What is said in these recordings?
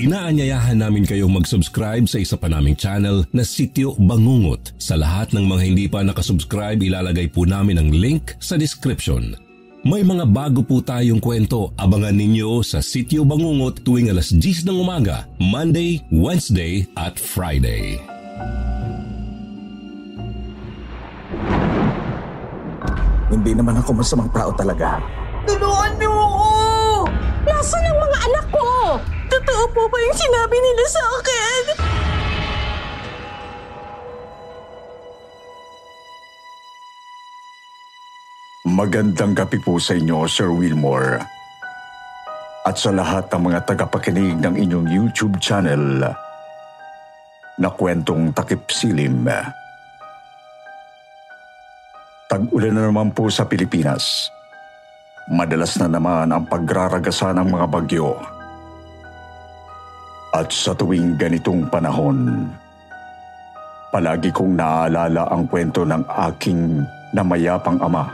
Inaanyayahan namin kayong mag-subscribe sa isa pa naming channel na Sityo Bangungot. Sa lahat ng mga hindi pa nakasubscribe, ilalagay po namin ang link sa description. May mga bago po tayong kwento. Abangan ninyo sa Sityo Bangungot tuwing alas 10 ng umaga, Monday, Wednesday at Friday. Hindi naman ako masamang tao talaga. Tulungan niyo ako! Nasaan ang mga anak ko? Totoo po ba yung sinabi nila sa akin? Magandang gabi po sa inyo, Sir Wilmore. At sa lahat ng mga tagapakinig ng inyong YouTube channel na kwentong takip silim. Tag-ulan na naman po sa Pilipinas. Madalas na naman ang pagraragasan ng mga bagyo. At sa tuwing ganitong panahon, palagi kong naaalala ang kwento ng aking namayapang ama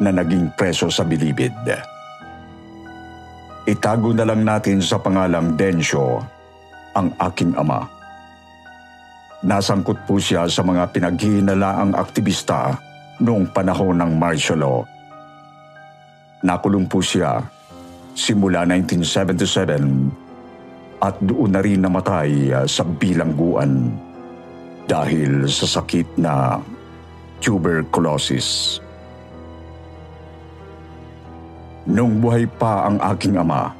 na naging preso sa bilibid. Itago na lang natin sa pangalang Densyo ang aking ama. Nasangkot po siya sa mga pinaghihinalaang aktivista noong panahon ng martial law. Nakulong po siya simula 1977 at doon na rin namatay uh, sa bilangguan dahil sa sakit na tuberculosis. Nung buhay pa ang aking ama,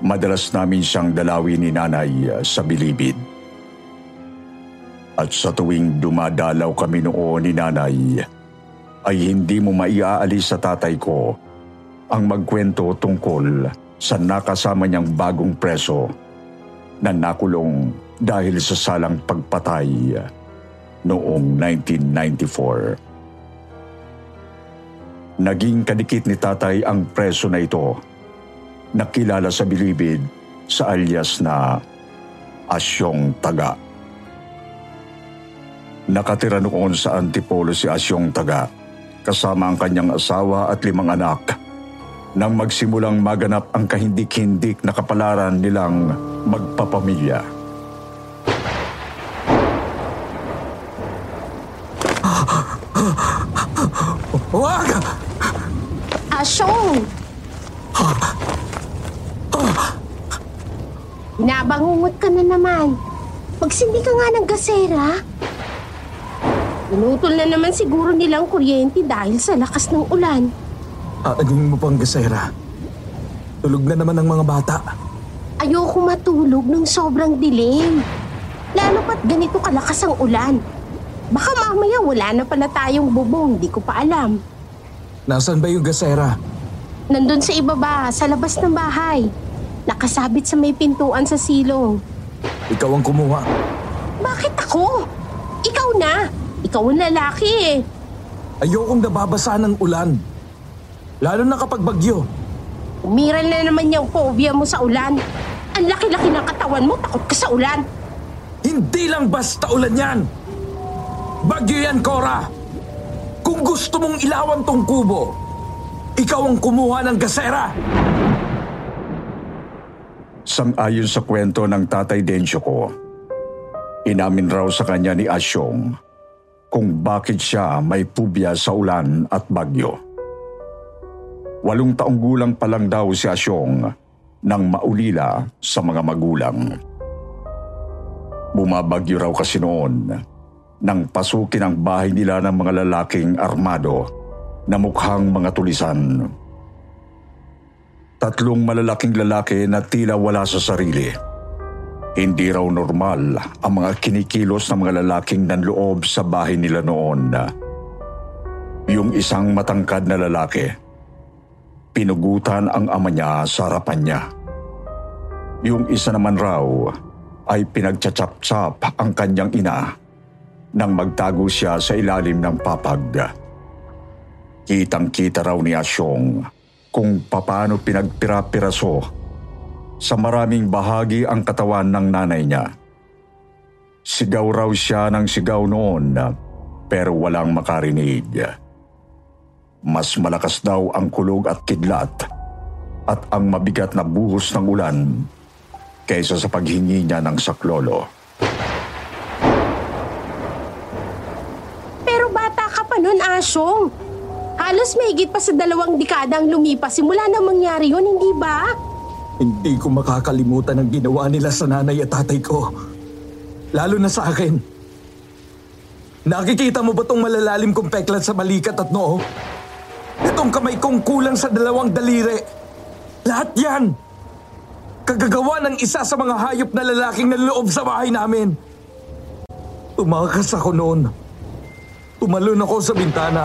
madalas namin siyang dalawin ni nanay uh, sa bilibid. At sa tuwing dumadalaw kami noon ni nanay, ay hindi mo maiaalis sa tatay ko ang magkwento tungkol sa nakasama niyang bagong preso na nakulong dahil sa salang pagpatay noong 1994. Naging kadikit ni tatay ang preso na ito na kilala sa bilibid sa alias na Asyong Taga. Nakatira noon sa Antipolo si Asyong Taga kasama ang kanyang asawa at limang anak nang magsimulang maganap ang kahindik-hindik na kapalaran nilang magpapamilya. Huwag! Asyong! Nabangungot ka na naman. Magsindi ka nga ng gasera. Pinutol na naman siguro nilang kuryente dahil sa lakas ng ulan. Aagawin mo pang gasera. Tulog na naman ang mga bata. Ayoko matulog nung sobrang dilim. Lalo pat ganito kalakas ang ulan. Baka mamaya wala na pala tayong bubong, di ko pa alam. Nasaan ba yung gasera? Nandun sa ibaba, sa labas ng bahay. Nakasabit sa may pintuan sa silong. Ikaw ang kumuha. Bakit ako? Ikaw na. Ikaw ang lalaki eh. Ayokong nababasa ng ulan. Lalo na kapag bagyo. Umiral na naman yung phobia mo sa ulan. Ang laki-laki ng katawan mo, takot ka sa ulan. Hindi lang basta ulan yan. Bagyo yan, Cora. Kung gusto mong ilawan tong kubo, ikaw ang kumuha ng gasera. Sang-ayon sa kwento ng tatay Densyo ko, inamin raw sa kanya ni Asyong kung bakit siya may pubya sa ulan at bagyo. Walong taong gulang pa lang daw si Asyong nang maulila sa mga magulang. Bumabagyo raw kasi noon nang pasukin ang bahay nila ng mga lalaking armado na mukhang mga tulisan. Tatlong malalaking lalaki na tila wala sa sarili. Hindi raw normal ang mga kinikilos ng mga lalaking nanloob sa bahay nila noon. Yung isang matangkad na lalaki. Pinugutan ang ama niya sa harapan niya. Yung isa naman raw ay pinagtsatsap-tsap ang kanyang ina nang magtago siya sa ilalim ng papag. Kitang-kita raw ni Asyong kung papaano pinagpira-piraso sa maraming bahagi ang katawan ng nanay niya. Sigaw raw siya ng sigaw noon pero walang makarinig. Mas malakas daw ang kulog at kidlat at ang mabigat na buhos ng ulan kaysa sa paghingi niya ng saklolo. Pero bata ka pa nun, Asyong. Halos mahigit pa sa dalawang dekada ang lumipas simula na mangyari yun, hindi ba? Hindi ko makakalimutan ang ginawa nila sa nanay at tatay ko. Lalo na sa akin. Nakikita mo ba tong malalalim kong peklat sa balikat at noo? Itong kamay kong kulang sa dalawang daliri. Lahat yan! Kagagawa ng isa sa mga hayop na lalaking naloob sa bahay namin. Tumakas ako noon. Tumalon ako sa bintana.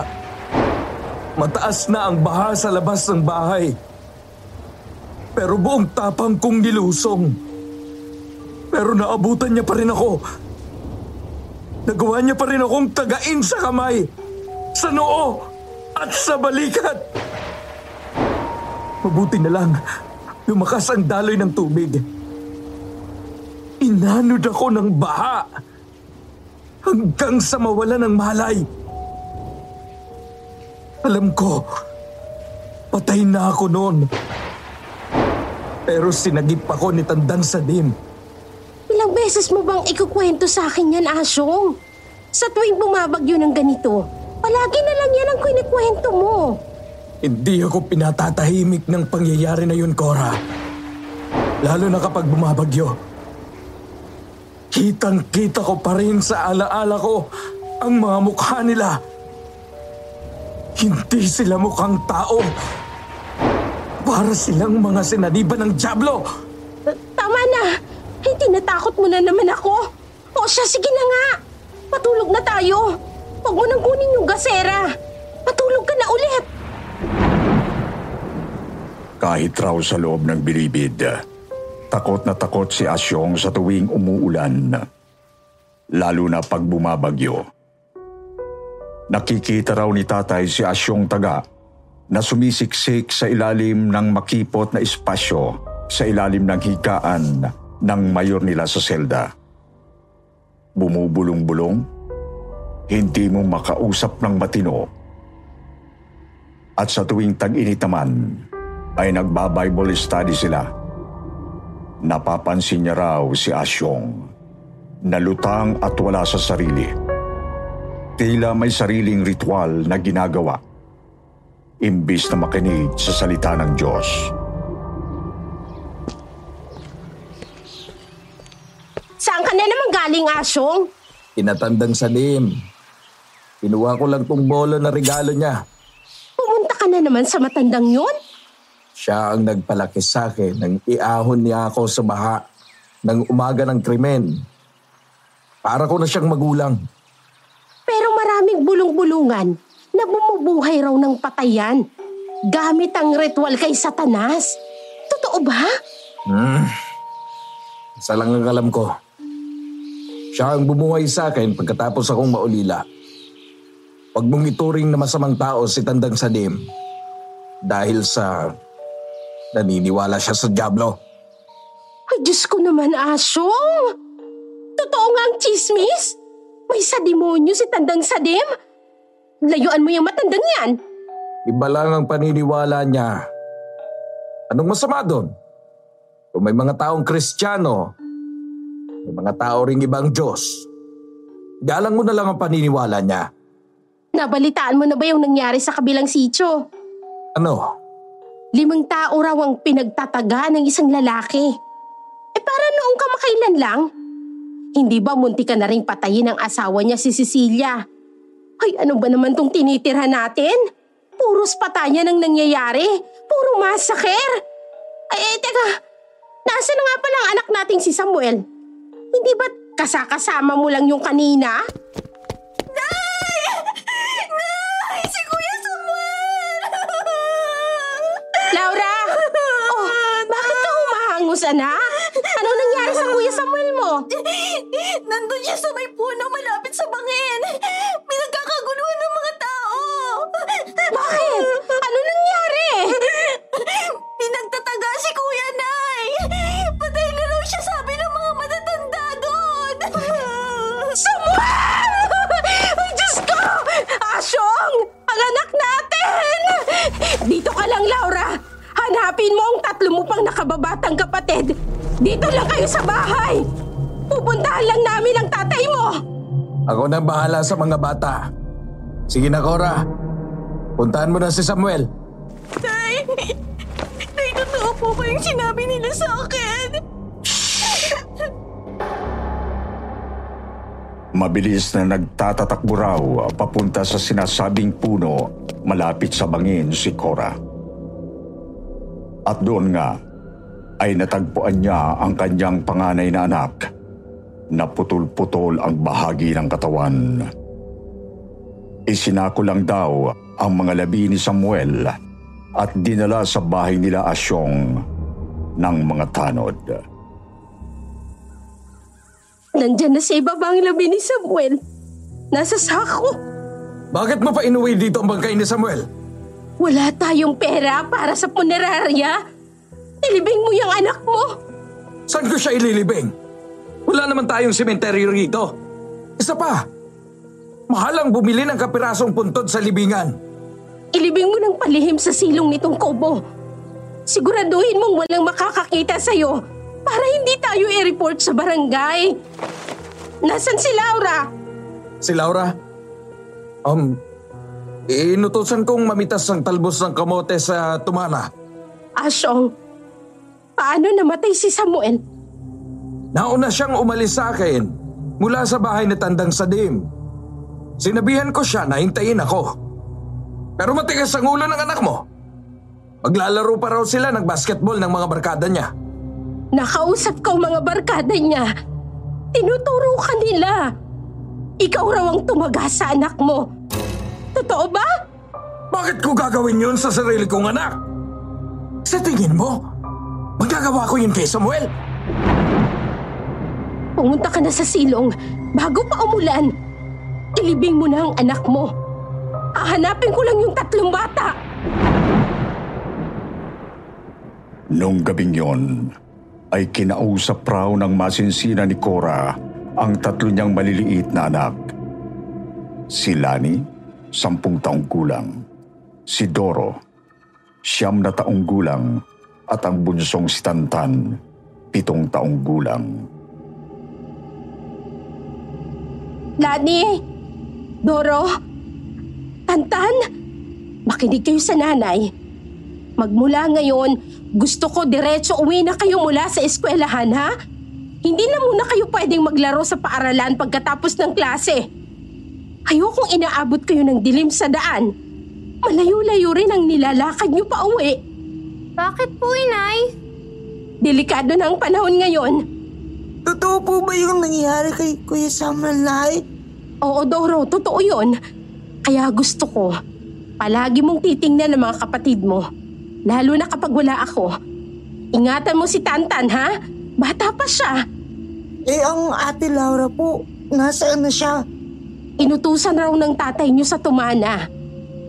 Mataas na ang baha sa labas ng bahay. Pero buong tapang kong nilusong. Pero naabutan niya pa rin ako. Nagawa niya pa rin akong tagain sa kamay, sa noo, at sa balikat. Mabuti na lang, lumakas ang daloy ng tubig. Inanod ako ng baha hanggang sa mawala ng malay. Alam ko, patay na ako noon. Pero sinagip ako ni Tandang Sadim. Ilang beses mo bang ikukwento sa akin yan, Asyong? Sa tuwing bumabagyo ng ganito, palagi na lang yan ang kinikwento mo. Hindi ako pinatatahimik ng pangyayari na yun, Cora. Lalo na kapag bumabagyo. Kitang-kita ko pa rin sa alaala ko ang mga mukha nila. Hindi sila mukhang tao. Para silang mga sinaniba ng Diablo. Tama na! Hindi natakot mo na naman ako. O siya, sige na nga. Matulog na tayo. Huwag mo nang kunin yung gasera. Matulog ka na ulit. Kahit raw sa loob ng bilibid, takot na takot si Asyong sa tuwing umuulan. Lalo na pag bumabagyo. Nakikita raw ni tatay si Asyong taga na sumisiksik sa ilalim ng makipot na espasyo sa ilalim ng hikaan ng mayor nila sa selda. Bumubulong-bulong, hindi mo makausap ng matino. At sa tuwing tag-init naman, ay nagba-Bible study sila. Napapansin niya raw si Asyong, nalutang at wala sa sarili. Tila may sariling ritual na ginagawa, imbis na makinig sa salita ng Diyos. Saan ka na naman galing, Asyong? Tinatandang salim. Kinuha ko lang tong bola na regalo niya. Pumunta ka na naman sa matandang yun? Siya ang nagpalaki sa akin nang iahon niya ako sa baha ng umaga ng krimen. Para ko na siyang magulang. Pero maraming bulong-bulungan na bumubuhay raw ng patayan gamit ang ritual kay Satanas. Totoo ba? Hmm. Isa lang ang alam ko. Siya ang bumuhay sa akin pagkatapos akong maulila. Huwag mong ituring na masamang tao si Tandang Sadim dahil sa naniniwala siya sa Diablo. Ay, Diyos ko naman, Asyong! Totoo nga ang chismis? May sa demonyo si Tandang Sadim? Layuan mo yung matandang yan. Iba lang ang paniniwala niya. Anong masama doon? Kung may mga taong kristyano, may mga tao ring ibang Diyos. Galang mo na lang ang paniniwala niya. Nabalitaan mo na ba yung nangyari sa kabilang sityo? Ano? Limang tao raw ang pinagtataga ng isang lalaki. Eh para noong kamakailan lang? Hindi ba munti ka na rin patayin ang asawa niya si Cecilia? Ay ano ba naman tong tinitirhan natin? Puros patayan ang nangyayari. Puro massacre. Ay, eh, teka. Nasaan na nga pala ang anak nating si Samuel? Hindi ba kasakasama mo lang yung kanina? Anak? Anong nangyari sa Kuya Samuel mo? Nandun siya sa may puno malapit sa bangin. Ako na bahala sa mga bata. Sige na, Cora. Puntahan mo na si Samuel. Nay, Nay, totoo po ba yung sinabi nila sa akin? Mabilis na nagtatatakbo raw papunta sa sinasabing puno malapit sa bangin si Cora. At doon nga ay natagpuan niya ang kanyang panganay na anak na putol-putol ang bahagi ng katawan. Isinako lang daw ang mga labi ni Samuel at dinala sa bahay nila Asyong ng mga tanod. Nandyan na sa ibaba ang labi ni Samuel. Nasa sako. Bakit mo pa inuwi dito ang bangkay ni Samuel? Wala tayong pera para sa punerarya. Ilibing mo yung anak mo. Saan ko siya ililibing? Wala naman tayong sementeryo rito. Isa pa, mahal ang bumili ng kapirasong puntod sa libingan. Ilibing mo ng palihim sa silong nitong kobo. Siguraduhin mong walang makakakita sa'yo para hindi tayo i-report sa barangay. Nasaan si Laura? Si Laura? Um, inutusan kong mamitas ng talbos ng kamote sa tumana. Asyong, paano namatay si Samuel? Nauna siyang umalis sa akin mula sa bahay na tandang sadim. Sinabihan ko siya na hintayin ako. Pero matigas ang ulo ng anak mo. Maglalaro pa raw sila ng basketball ng mga barkada niya. Nakausap ko mga barkada niya. Tinuturo ka nila. Ikaw raw ang tumaga sa anak mo. Totoo ba? Bakit ko gagawin yun sa sarili kong anak? Sa tingin mo, magagawa ko yun kay Samuel? Pumunta ka na sa silong bago pa umulan. Ilibing mo na ang anak mo. Hahanapin ko lang yung tatlong bata. Nung gabing yon, ay kinausap raw ng masinsina ni Cora ang tatlo niyang maliliit na anak. Si Lani, sampung taong gulang. Si Doro, siyam na taong gulang. At ang bunsong si Tantan, pitong taong gulang. Lani, Doro, Tantan, makinig kayo sa nanay. Magmula ngayon, gusto ko diretso uwi na kayo mula sa eskwelahan, ha? Hindi na muna kayo pwedeng maglaro sa paaralan pagkatapos ng klase. Ayokong inaabot kayo ng dilim sa daan. Malayo-layo rin ang nilalakad niyo pa uwi. Bakit po, inay? Delikado na ang panahon ngayon. Totoo po ba yung nangyari kay Kuya Samuel, Nay? Oo, Doro, totoo yun. Kaya gusto ko, palagi mong titingnan ang mga kapatid mo. Lalo na kapag wala ako. Ingatan mo si Tantan, ha? Bata pa siya. Eh, ang ate Laura po, nasaan na siya? Inutusan raw ng tatay niyo sa tumana.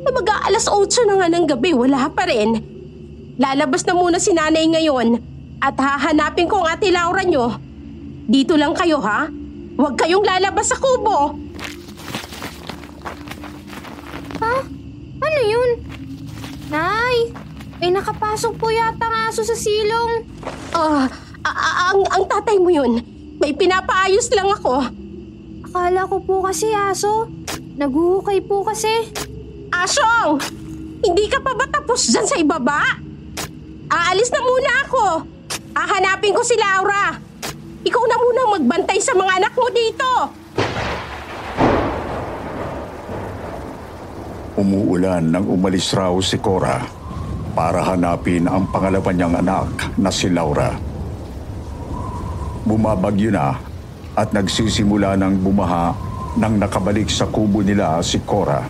Eh, mag-aalas 8 na nga ng gabi, wala pa rin. Lalabas na muna si nanay ngayon at hahanapin ko ang ate Laura niyo. Dito lang kayo, ha? Huwag kayong lalabas sa kubo. Ha? Ano yun? Nay, may nakapasok po yata ang aso sa silong. Ah, ang, ang tatay mo yun. May pinapaayos lang ako. Akala ko po kasi aso. Naguhukay po kasi. Asyong! Hindi ka pa ba tapos dyan sa ibaba? Aalis na muna ako. Hahanapin ko si Laura. Ikaw na muna magbantay sa mga anak mo dito. Umuulan nang umalis raw si Cora para hanapin ang pangalawa niyang anak na si Laura. Bumabagyo na at nagsisimula ng bumaha nang nakabalik sa kubo nila si Cora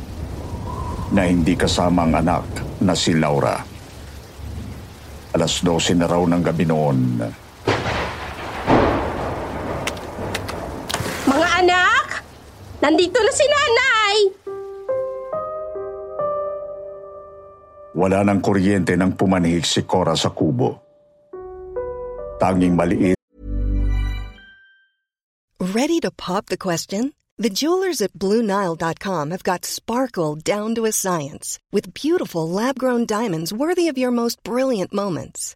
na hindi kasama ang anak na si Laura. Alas 12 na raw ng gabi noon Nandito na si nanay! Wala ng kuryente nang pumanhik si Cora sa kubo. Tanging maliit Ready to pop the question? The jewelers at BlueNile.com have got sparkle down to a science with beautiful lab grown diamonds worthy of your most brilliant moments.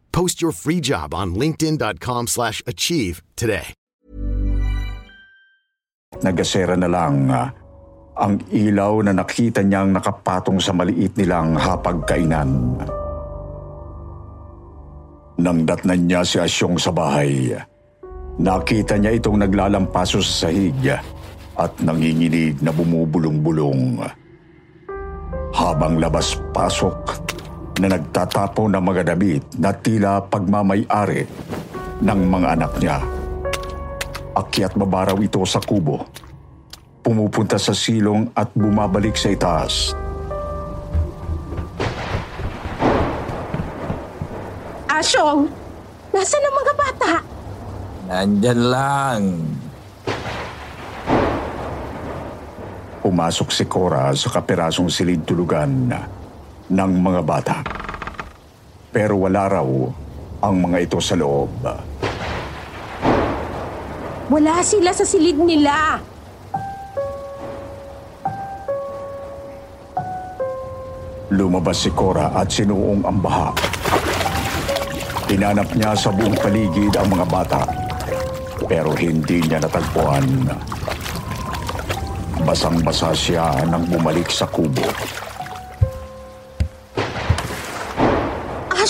Post your free job on linkedin.com/achieve slash achieve today. nagasera na lang ah, ang ilaw na nakita niyang nakapatong sa maliit nilang hapagkainan. Nang datnan niya si Asyong sa bahay, nakita niya itong naglalampaso sa sahig at nanginginig na bumubulong-bulong. Habang labas-pasok na nagtatapo ng mga damit na tila pagmamay-ari ng mga anak niya. Akyat babaraw ito sa kubo. Pumupunta sa silong at bumabalik sa itaas. Asyong, nasaan ang mga bata? Nandyan lang. Pumasok si Cora sa kapirasong silid tulugan ng mga bata. Pero wala raw ang mga ito sa loob. Wala sila sa silid nila. Lumabas si Cora at sinuong ang baha. Tinanap niya sa buong paligid ang mga bata. Pero hindi niya natagpuan. Basang-basa siya nang bumalik sa kubo.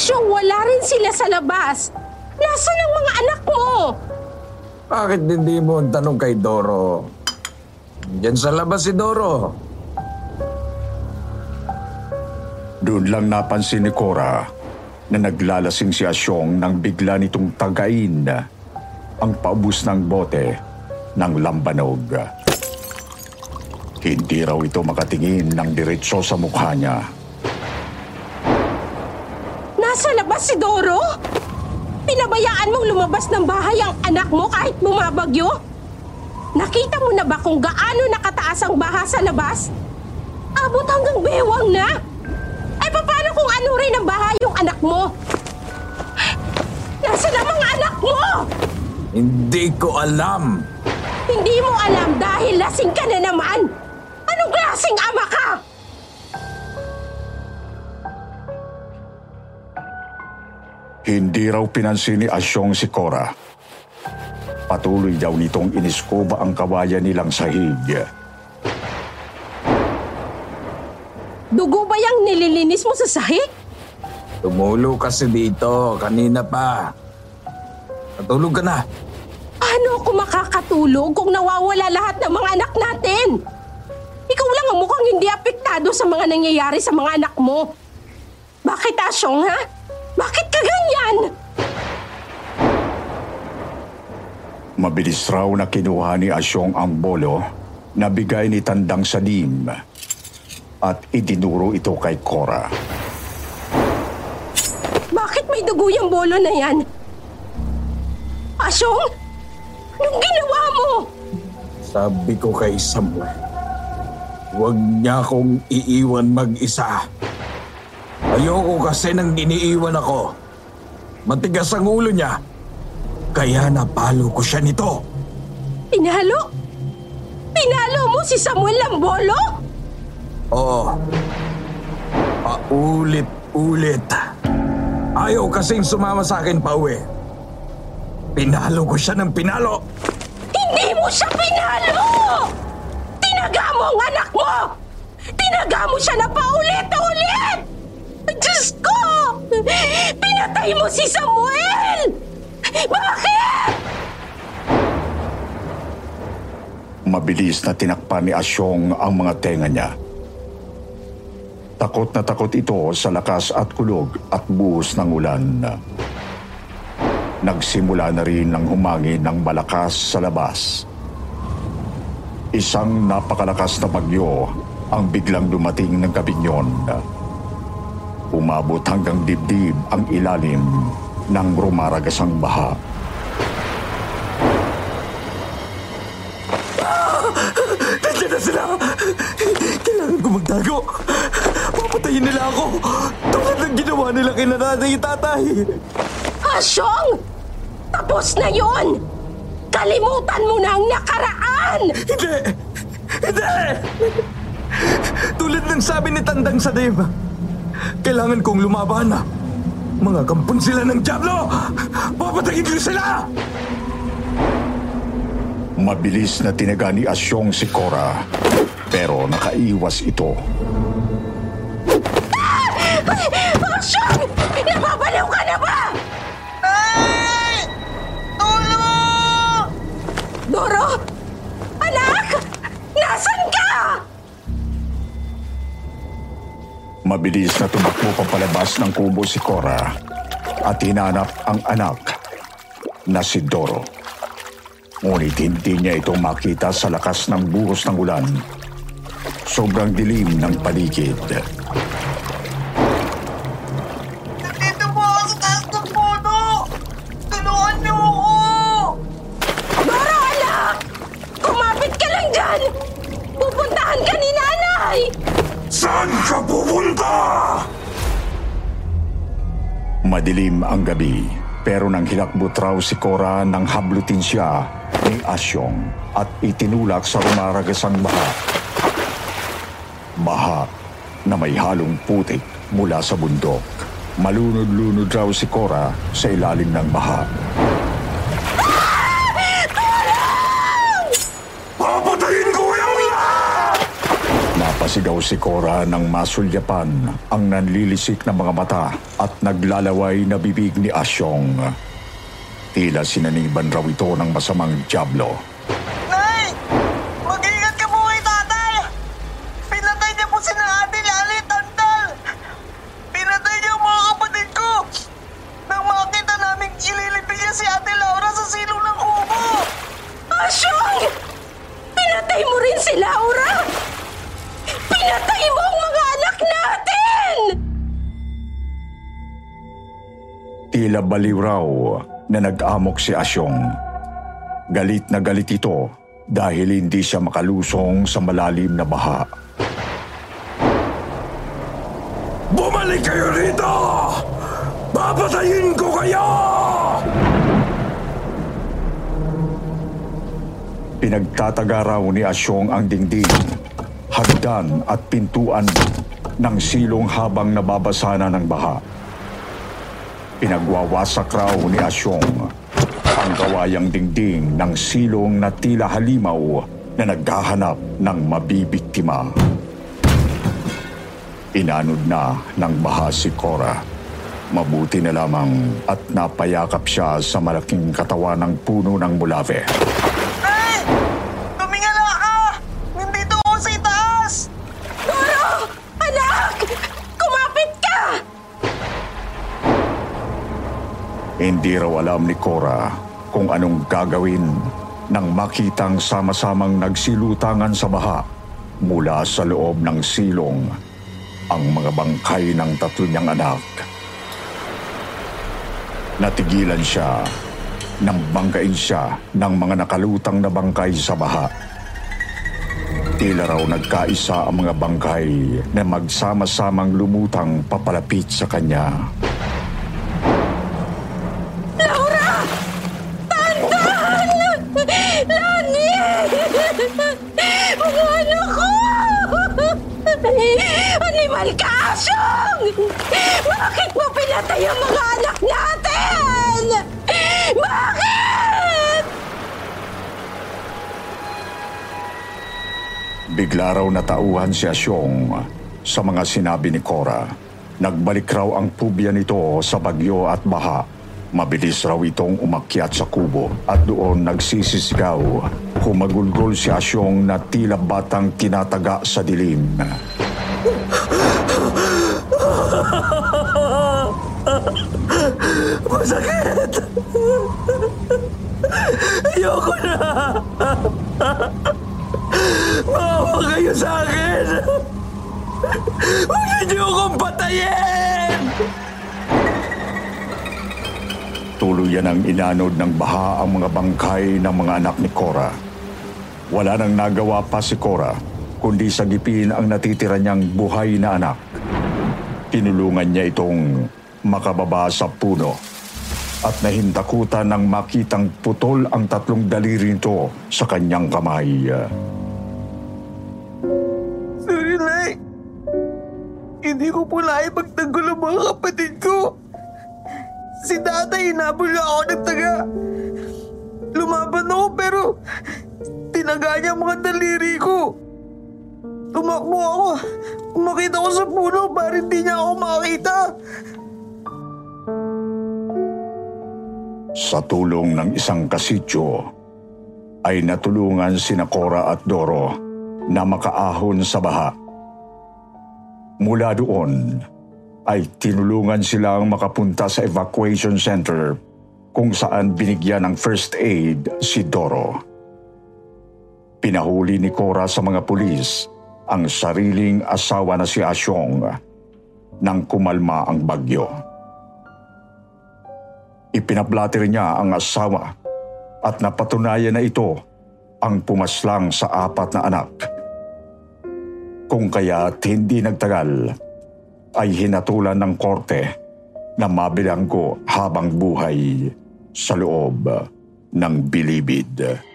Asyong, wala rin sila sa labas. Nasaan ang mga anak mo? Bakit hindi mo ang tanong kay Doro? Diyan sa labas si Doro. Doon lang napansin ni Cora na naglalasing si Asyong nang bigla nitong tagain ang paubos ng bote ng lambanog. Hindi raw ito makatingin ng diretso sa mukha niya. Nasa labas si Doro? Pinabayaan mong lumabas ng bahay ang anak mo kahit bumabagyo? Nakita mo na ba kung gaano nakataas ang baha sa labas? Abot hanggang bewang na! Ay paano kung ano rin ang baha yung anak mo? Nasaan ang mga anak mo? Hindi ko alam. Hindi mo alam dahil lasing ka na naman! Anong klaseng ama ka? Hindi raw pinansin ni Asyong si Cora. Patuloy daw nitong iniskuba ang kawayan nilang sahig. Dugo ba yung nililinis mo sa sahig? Tumulo kasi dito kanina pa. Natulog ka na. Paano ako makakatulog kung nawawala lahat ng mga anak natin? Ikaw lang ang mukhang hindi apektado sa mga nangyayari sa mga anak mo. Bakit Asyong ha? Bakit ka ganyan? Mabilis raw na kinuha ni Asyong ang bolo na bigay ni Tandang Sadim at idinuro ito kay Cora. Bakit may dugo yung bolo na yan? Asyong? Anong ginawa mo? Sabi ko kay Samuel, huwag niya akong iiwan mag-isa. Ayoko kasi nang iniiwan ako. Matigas ang ulo niya. Kaya napalo ko siya nito. Pinalo? Pinalo mo si Samuel Lambolo? Oo. Paulit-ulit. Ayaw kasing sumama sa akin pa uwi. Pinalo ko siya ng pinalo. Hindi mo siya pinalo! Tinaga mo ang anak mo! Tinaga mo siya na paulit-ulit! Diyos ko! Pinatay mo si Samuel! Bakit? Mabilis na tinakpan ni Asyong ang mga tenga niya. Takot na takot ito sa lakas at kulog at buhos ng ulan. Nagsimula na rin ng humangin ng malakas sa labas. Isang napakalakas na bagyo ang biglang dumating ng gabing yon. Umabot hanggang dibdib ang ilalim ng rumaragasang baha. Nandiyan na sila! Kailangan ko magtago! Papatayin nila ako! Tulad ng ginawa nila kay nanay at tatay! Asyong! Tapos na yon! Kalimutan mo na ang nakaraan! Hindi! Hindi! Tulad ng sabi ni Tandang Sadim, kailangan kong lumaban na. Mga kampon sila ng Diablo! Papatayin ko sila! Mabilis na tinaga ni Asyong si Cora, pero nakaiwas ito. Asyong! Nababaliw ka na ba? Ay! Tulong! Doro! Mabilis na tumakbo papalabas ng kubo si Cora at hinanap ang anak na si Doro. Ngunit hindi niya ito makita sa lakas ng buhos ng ulan. Sobrang dilim ng paligid. Madilim ang gabi, pero nang hilakbot raw si Cora nang hablutin siya ni Asyong at itinulak sa rumaragasang baha. Baha na may halong putik mula sa bundok. Malunod-lunod raw si Cora sa ilalim ng baha. Papatayin ko yung lahat! Napasigaw si Cora nang masulyapan ang nanlilisik na mga mata at naglalaway na bibig ni Asyong. Tila sinaniban raw ito ng masamang diablo. Tila baliw raw na nag-amok si Asyong. Galit na galit ito dahil hindi siya makalusong sa malalim na baha. Bumalik kayo rito! Papatayin ko kayo! Pinagtataga raw ni Asyong ang dingding, hagdan at pintuan ng silong habang nababasa na ng baha. Pinagwawasak raw ni Asyong ang gawayang dingding ng silong na tila halimaw na naghahanap ng mabibiktima. Inanod na ng baha si Cora. Mabuti na lamang at napayakap siya sa malaking katawan ng puno ng mulave. Hindi raw alam ni Cora kung anong gagawin nang makitang sama-samang nagsilutangan sa baha mula sa loob ng silong ang mga bangkay ng tatlo niyang anak. Natigilan siya nang banggain siya ng mga nakalutang na bangkay sa baha. Tila raw nagkaisa ang mga bangkay na magsama-samang lumutang papalapit sa kanya. Asyong! Bakit mo pinatay ang mga anak natin? Bakit? Bigla raw natauhan si Asyong sa mga sinabi ni Cora. Nagbalik raw ang pubya nito sa bagyo at baha. Mabilis raw itong umakyat sa kubo at doon nagsisisigaw. Humagulgol si Asyong na tila batang tinataga sa dilim. Masakit! Ayoko na! Maawa kayo sa akin! Huwag niyo akong patayin! Tuluyan ang inanod ng baha ang mga bangkay ng mga anak ni Cora. Wala nang nagawa pa si Cora, kundi sagipin ang natitira niyang buhay na anak. Tinulungan niya itong makababa sa puno at nahintakutan nang makitang putol ang tatlong daliri nito sa kanyang kamay. Sorry, Nay. Hindi ko po naipagtanggol ang mga kapatid ko. Si tatay hinabol na ako ng taga. Lumaban ako pero tinaga niya mga daliri ko. Tumakbo ako. Umakita ko sa puno para hindi niya ako makita. Sa tulong ng isang kasityo, ay natulungan si Cora at Doro na makaahon sa baha. Mula doon, ay tinulungan silang makapunta sa evacuation center kung saan binigyan ng first aid si Doro. Pinahuli ni Cora sa mga pulis ang sariling asawa na si Asyong nang kumalma ang bagyo. Ipinablater niya ang asawa at napatunayan na ito ang pumaslang sa apat na anak. Kung kaya't hindi nagtagal, ay hinatulan ng korte na mabilanggo habang buhay sa loob ng bilibid.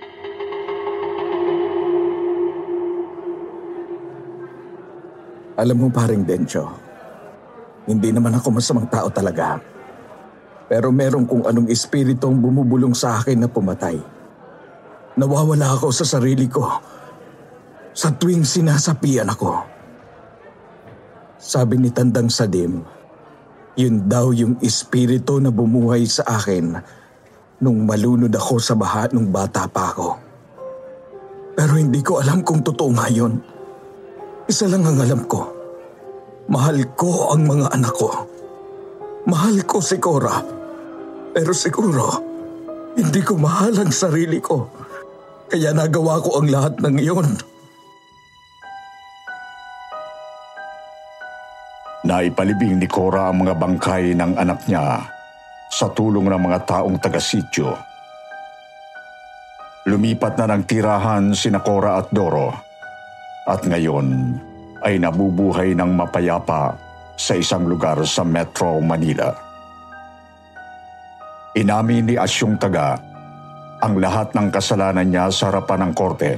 Alam mo paring Dencho, hindi naman ako masamang tao talaga. Pero meron kung anong espiritong bumubulong sa akin na pumatay. Nawawala ako sa sarili ko sa tuwing sinasapian ako. Sabi ni Tandang Sadim, yun daw yung espiritu na bumuhay sa akin nung malunod ako sa baha nung bata pa ako. Pero hindi ko alam kung totoo nga yun. Isa lang ang alam ko. Mahal ko ang mga anak ko. Mahal ko si Cora. Pero siguro, hindi ko mahal ang sarili ko. Kaya nagawa ko ang lahat ng iyon. Naipalibing ni Cora ang mga bangkay ng anak niya sa tulong ng mga taong taga-sityo. Lumipat na ng tirahan si Cora at Doro at ngayon ay nabubuhay ng mapayapa sa isang lugar sa Metro Manila. Inamin ni Asyong Taga ang lahat ng kasalanan niya sa harapan ng korte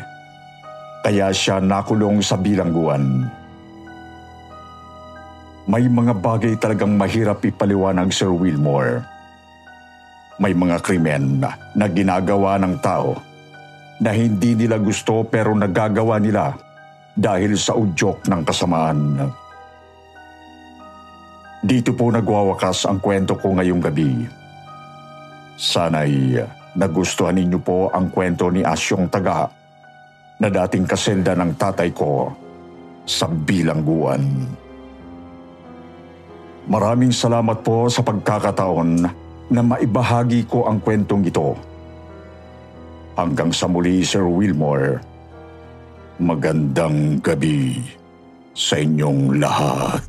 kaya siya nakulong sa bilangguan. May mga bagay talagang mahirap ipaliwanag Sir Wilmore. May mga krimen na ginagawa ng tao na hindi nila gusto pero nagagawa nila dahil sa udyok ng kasamaan. Dito po nagwawakas ang kwento ko ngayong gabi. Sana'y nagustuhan ninyo po ang kwento ni Asyong Taga na dating kaselda ng tatay ko sa bilangguan. Maraming salamat po sa pagkakataon na maibahagi ko ang kwentong ito. Hanggang sa muli, Sir Wilmore, magandang gabi sa inyong lahat.